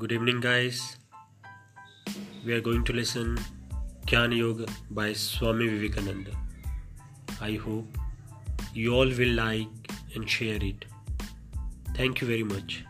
Good evening, guys. We are going to listen Gyan Yoga by Swami Vivekananda. I hope you all will like and share it. Thank you very much.